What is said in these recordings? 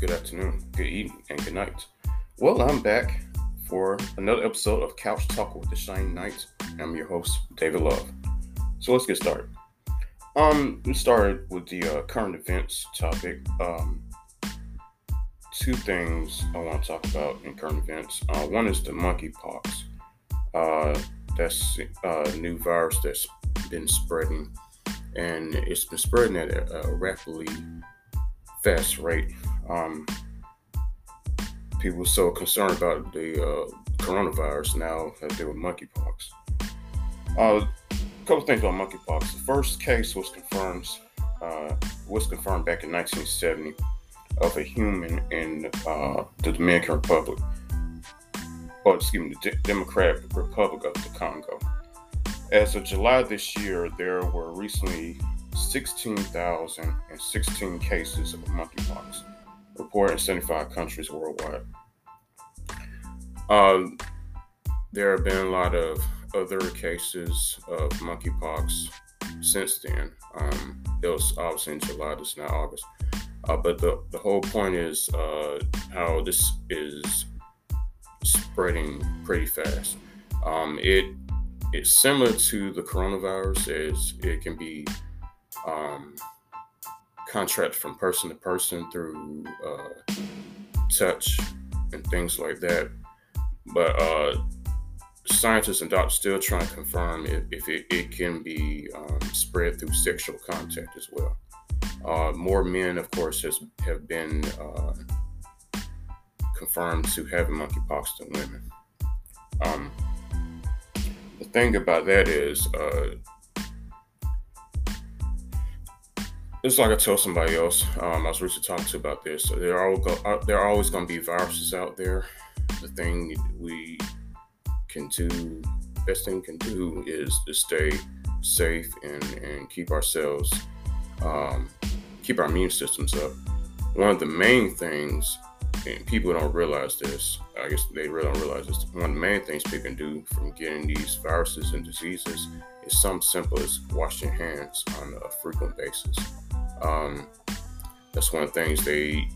good afternoon, good evening, and good night. Well, I'm back for another episode of Couch Talk with the Shining Knight. I'm your host, David Love. So let's get started. Um, we started with the uh, current events topic. Um, two things I want to talk about in current events. Uh, one is the monkeypox. Uh, that's a new virus that's been spreading, and it's been spreading at a, a rapidly fast rate. Um, people so concerned about the uh, coronavirus now have they were monkeypox. Uh, a couple things about monkeypox. The first case was confirmed uh, was confirmed back in 1970 of a human in uh, the Dominican Republic, or excuse me, the Democratic Republic of the Congo. As of July this year, there were recently 16,016 cases of monkeypox reported in 75 countries worldwide. Uh, there have been a lot of other cases of monkeypox since then. Um, it was obviously in July, is now August. Uh, but the, the whole point is uh, how this is spreading pretty fast. Um, it it's similar to the coronavirus as it can be um, contracted from person to person through uh, touch and things like that. But uh, scientists and doctors still trying to confirm if, if it, it, can be um, spread through sexual contact as well. Uh, more men, of course, has, have been uh, confirmed to have monkeypox than women. Um, the thing about that is, it's like I told somebody else. Um, I was recently talking to about this. There are go, uh, there are always going to be viruses out there. The thing we can do, best thing we can do, is to stay safe and and keep ourselves, um, keep our immune systems up. One of the main things and people don't realize this. I guess they really don't realize this. One of the main things people can do from getting these viruses and diseases is something simple as washing hands on a frequent basis. Um, that's one of the things they,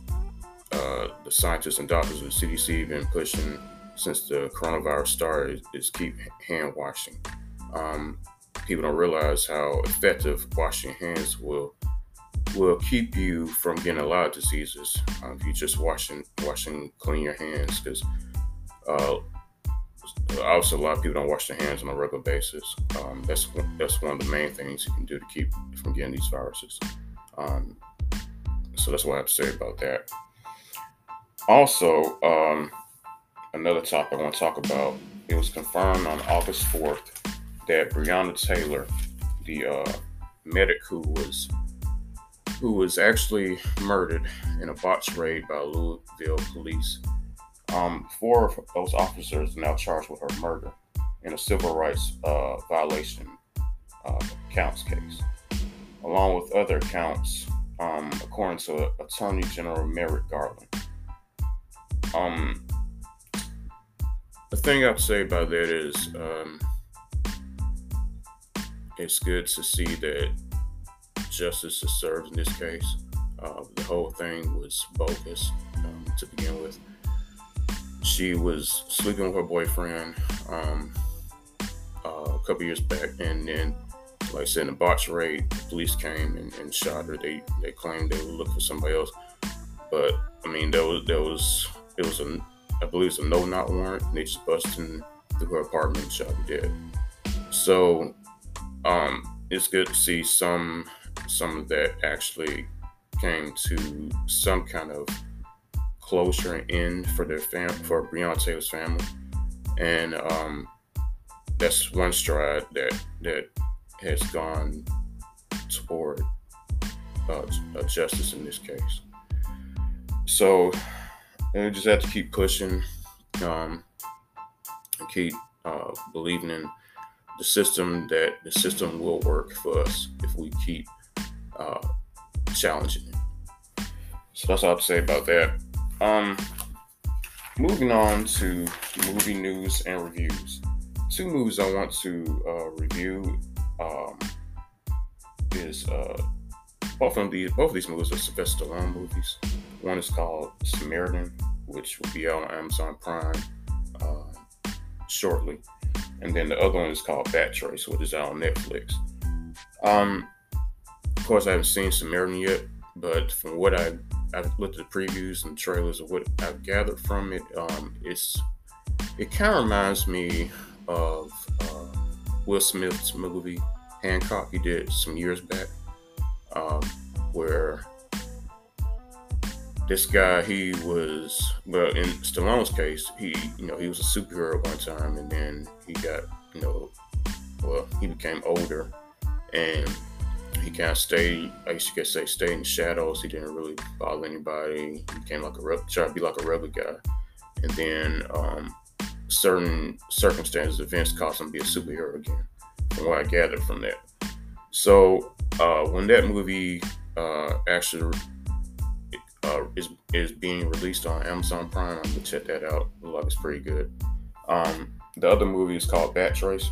uh, the scientists and doctors of the CDC have been pushing since the coronavirus started is keep hand washing. Um, people don't realize how effective washing hands will will keep you from getting a lot of diseases uh, if you just wash and wash and clean your hands because uh, obviously a lot of people don't wash their hands on a regular basis. Um, that's that's one of the main things you can do to keep from getting these viruses. Um, so that's what I have to say about that. Also, um, another topic I want to talk about. It was confirmed on August 4th that Breonna Taylor, the uh, medic who was who was actually murdered in a botched raid by Louisville police. Um, four of those officers are now charged with her murder in a civil rights uh, violation uh, counts case, along with other counts, um, according to Attorney General Merrick Garland. Um, the thing I have to say about that is um, it's good to see that justice is served in this case. Uh, the whole thing was bogus um, to begin with. She was sleeping with her boyfriend um, uh, a couple years back, and then, like I said, in a botch raid, police came and, and, shot her. They they claimed they were looking for somebody else, but I mean, there was there was it was a I believe it's a no knock warrant. They just busted through her apartment and shot her dead. So um, it's good to see some some of that actually came to some kind of closure and end for their fam for Taylor's family, and um, that's one stride that that has gone toward uh, justice in this case. So we just have to keep pushing, um, and keep uh, believing in the system that the system will work for us if we keep uh, challenging. So that's all I have to say about that. Um, moving on to movie news and reviews. Two movies I want to uh, review um, is uh, both of these both of these movies are Sylvester Stallone movies. One is called Samaritan, which will be out on Amazon Prime uh, shortly, and then the other one is called Backtrace, which is out on Netflix. Um, of course, I haven't seen Samaritan yet, but from what I I've looked at the previews and trailers of what I've gathered from it, um, it's it kind of reminds me of uh, Will Smith's movie Hancock. He did some years back, um, where this guy he was well in Stallone's case he you know he was a superhero one time and then he got you know well he became older and he kind of stayed I you could say stayed in the shadows he didn't really bother anybody he became like a rep, trying to be like a rebel guy and then um, certain circumstances events caused him to be a superhero again from what I gathered from that so uh, when that movie uh, actually uh, is is being released on Amazon Prime. I'm gonna check that out. It looks like it's pretty good. Um, the other movie is called Backtrace.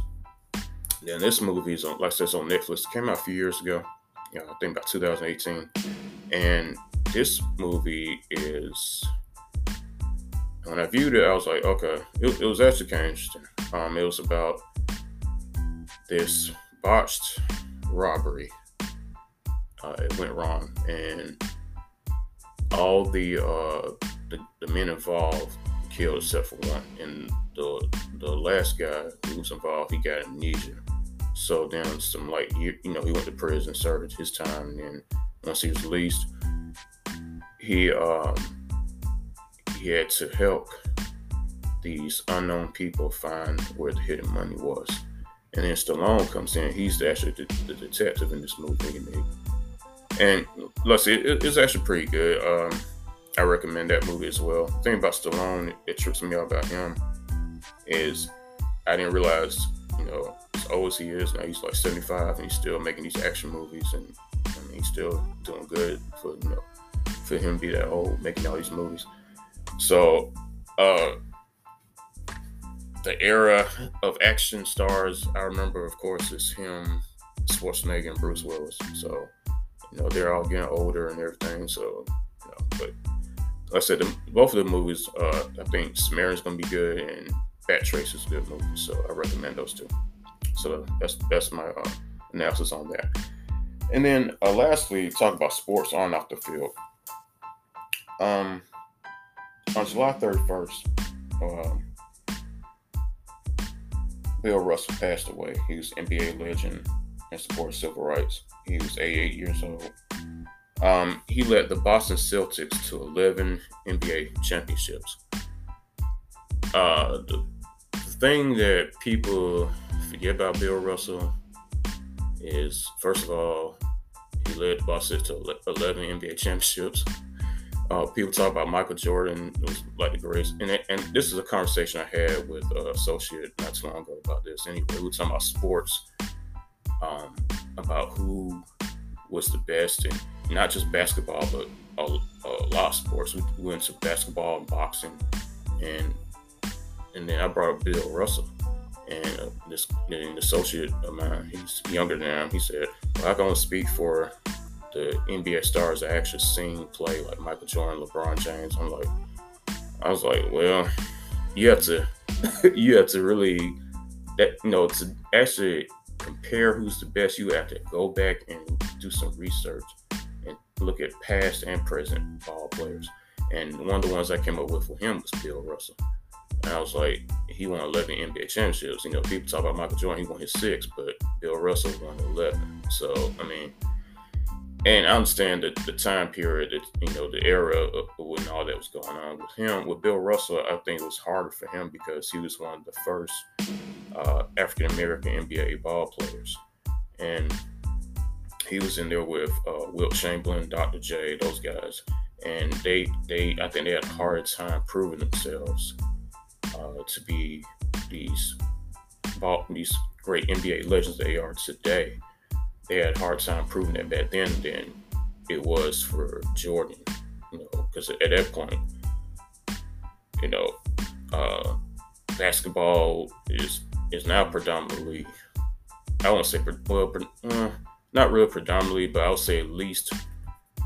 Then this movie is on, like I said, it's on Netflix. It came out a few years ago. Yeah, I think about 2018. And this movie is when I viewed it, I was like, okay, it, it was actually kind of interesting. Um, it was about this botched robbery. Uh, it went wrong, and all the, uh, the, the men involved killed except for one, and the the last guy who was involved, he got amnesia. So then some like you, you know he went to prison, served his time, and then once he was released, he um he had to help these unknown people find where the hidden money was. And then Stallone comes in. He's actually the, the detective in this movie. And and let's see, it, it's actually pretty good. Um, I recommend that movie as well. The thing about Stallone, it trips me out about him is I didn't realize, you know, as old as he is now, he's like 75 and he's still making these action movies, and I mean, he's still doing good for you know for him to be that old making all these movies. So, uh, the era of action stars I remember, of course, is him, Schwarzenegger, and Bruce Willis. So you know, they're all getting older and everything. So, you know, but like I said, the, both of the movies, uh, I think Samaritan's going to be good and Backtrace is a good movie. So I recommend those two. So that's that's my uh, analysis on that. And then uh, lastly, talk about sports on and off the field. Um, on July 31st, um, Bill Russell passed away. He was NBA legend and supported civil rights. He was 88 years old. Um, he led the Boston Celtics to 11 NBA championships. Uh, the thing that people forget about Bill Russell is, first of all, he led Boston to 11 NBA championships. Uh, people talk about Michael Jordan was like the greatest, and, and this is a conversation I had with an associate not too long ago about this. Anyway, we were talking about sports um, about who was the best and not just basketball, but a, a lot of sports. We went to basketball and boxing, and and then I brought up Bill Russell, and uh, this an associate of mine, he's younger than am. He said, well, "I can only speak for the NBA stars I actually seen play, like Michael Jordan, LeBron James." I'm like, I was like, well, you have to, you have to really that you know to actually compare who's the best, you have to go back and do some research and look at past and present ball players. And one of the ones I came up with for him was Bill Russell. And I was like, he won 11 NBA championships. You know, people talk about Michael Jordan, he won his six, but Bill Russell won 11. So, I mean, and I understand that the time period, that, you know, the era when all that was going on with him. With Bill Russell, I think it was harder for him because he was one of the first uh, African American NBA ball players, and he was in there with uh, Wilt Chamberlain, Dr. J, those guys, and they they I think they had a hard time proving themselves uh, to be these these great NBA legends they are today they had a hard time proving that back then than it was for Jordan. You know, because at that point, you know, uh, basketball is is now predominantly. I won't say well, uh, not real predominantly, but I would say at least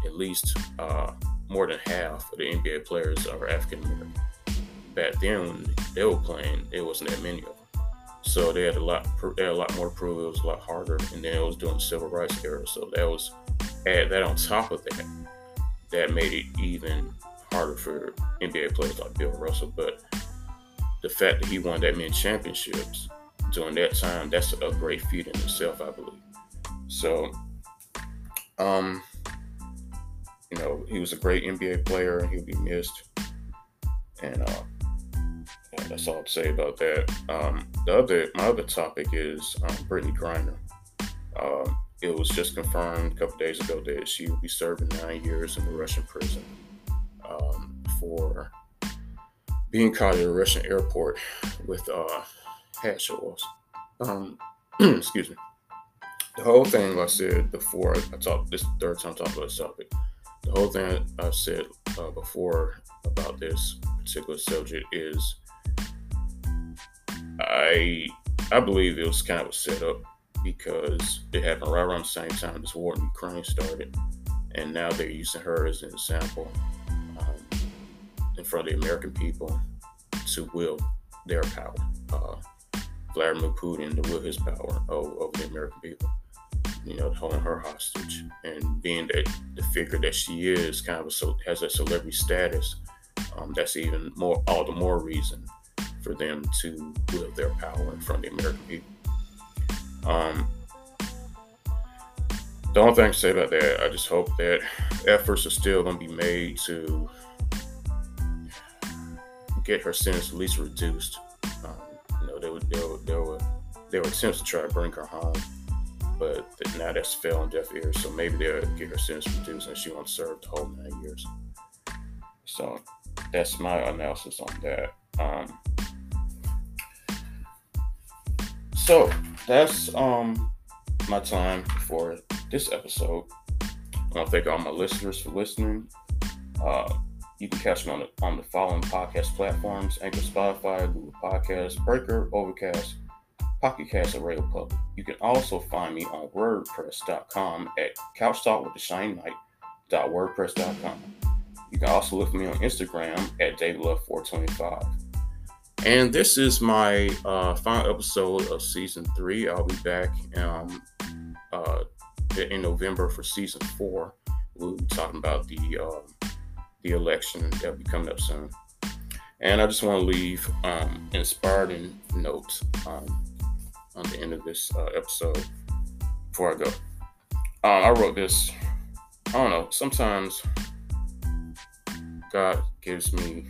at least uh, more than half of the NBA players are African American. Back then, when they were playing, it wasn't that many of them. So they had a lot, they had a lot more to prove. It was a lot harder, and then it was during the civil rights era. So that was add that on top of that, that made it even harder for NBA players like Bill Russell. But the fact that he won that many championships during that time, that's a great feat in itself, I believe. So, um, you know, he was a great NBA player he'll be missed. And uh, that's all I'd say about that. Um, the other, my other topic is um, Brittney Griner. Um, it was just confirmed a couple days ago that she will be serving nine years in the Russian prison um, for being caught at a Russian airport with uh, hash oils. Um, excuse me. The whole thing, I said before, I talked this third time talking about this topic. The whole thing I've said uh, before about this particular subject is I I believe it was kind of a setup because it happened right around the same time this war in Ukraine started, and now they're using her as an example um, in front of the American people to will their power. Uh, Vladimir Putin to will his power over, over the American people. You know, holding her hostage and being that the figure that she is, kind of a, has a celebrity status. Um, that's even more, all the more reason for them to wield their power in front of the American people. Um, the only thing to say about that, I just hope that efforts are still going to be made to get her sentence at least reduced. Um, you know, there were, there, were, there, were, were attempts to try to bring her home, but now that's fell on deaf ears. So maybe they'll get her sentence reduced and she won't serve the whole nine years. So that's my analysis on that. Um, so that's um my time for this episode. I want to thank all my listeners for listening. Uh, you can catch me on the, on the following podcast platforms Anchor, Spotify, Google Podcasts, Breaker, Overcast, Pocket Cast, and Radio Public. You can also find me on WordPress.com at couchtalkwiththeshaneknight.wordpress.com. You can also look for me on Instagram at DavidLove425. And this is my uh, final episode of season three. I'll be back um, uh, in November for season four. We'll be talking about the uh, the election that'll be coming up soon. And I just want to leave um, inspiring notes um, on the end of this uh, episode before I go. Uh, I wrote this. I don't know. Sometimes God gives me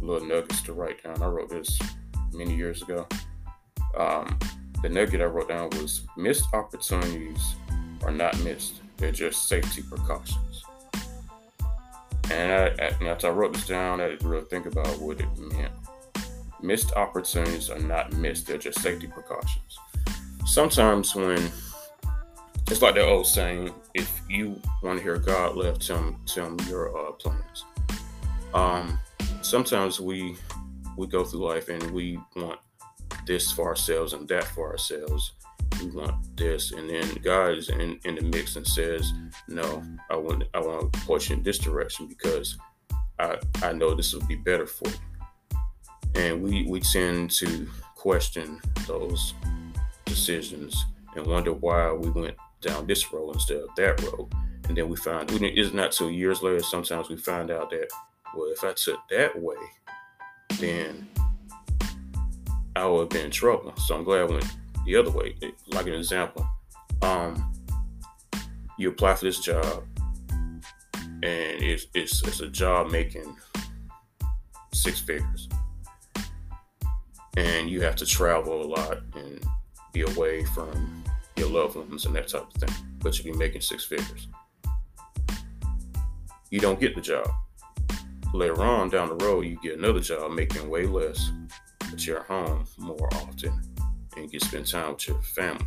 little nuggets to write down. I wrote this many years ago. Um, the nugget I wrote down was missed opportunities are not missed, they're just safety precautions. And I, after I wrote this down, I to really think about what it meant. Missed opportunities are not missed, they're just safety precautions. Sometimes when it's like the old saying, if you want to hear God left, tell him, tell him your uh, plans. Um, sometimes we we go through life and we want this for ourselves and that for ourselves. We want this, and then God is in, in the mix and says, "No, I want I want to push in this direction because I I know this will be better for you." And we we tend to question those decisions and wonder why we went down this road instead of that road. And then we find it's not till years later. Sometimes we find out that well, if I took that way, then I would have been in trouble. So I'm glad I went the other way. Like an example, um, you apply for this job, and it's it's, it's a job making six figures, and you have to travel a lot and be away from your loved ones and that type of thing. But you be making six figures. You don't get the job later on down the road, you get another job making way less, but you're home more often and you can spend time with your family.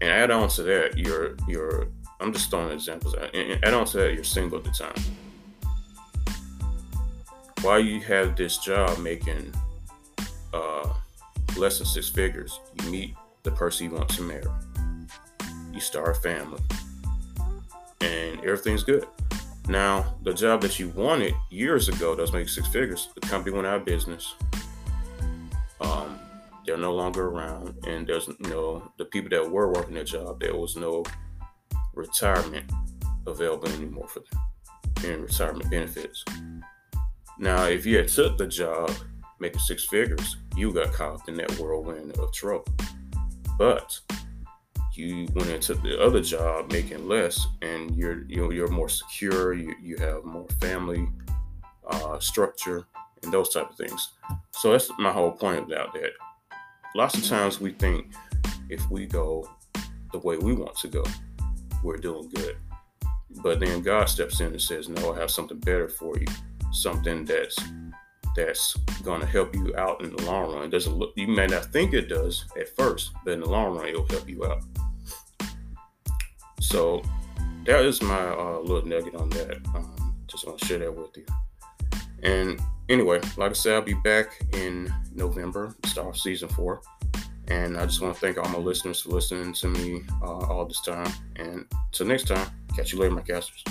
And add on to that, you're you're I'm just throwing examples. And add on to that, you're single at the time. While you have this job making uh, less than six figures, you meet the person you want to marry. You start a family, and everything's good. Now, the job that you wanted years ago does make six figures. The company went out of business. Um, they're no longer around, and there's you know the people that were working that job. There was no retirement available anymore for them and retirement benefits. Now, if you had took the job making six figures, you got caught in that whirlwind of trouble. But you went into the other job making less, and you're you're, you're more secure. You you have more family uh, structure and those type of things. So that's my whole point about that. Lots of times we think if we go the way we want to go, we're doing good. But then God steps in and says, "No, I have something better for you. Something that's that's going to help you out in the long run. It doesn't look you may not think it does at first, but in the long run, it'll help you out." So that is my uh, little nugget on that. Um, just want to share that with you. And anyway, like I said, I'll be back in November, start season four. And I just want to thank all my listeners for listening to me uh, all this time. And until next time, catch you later, my casters.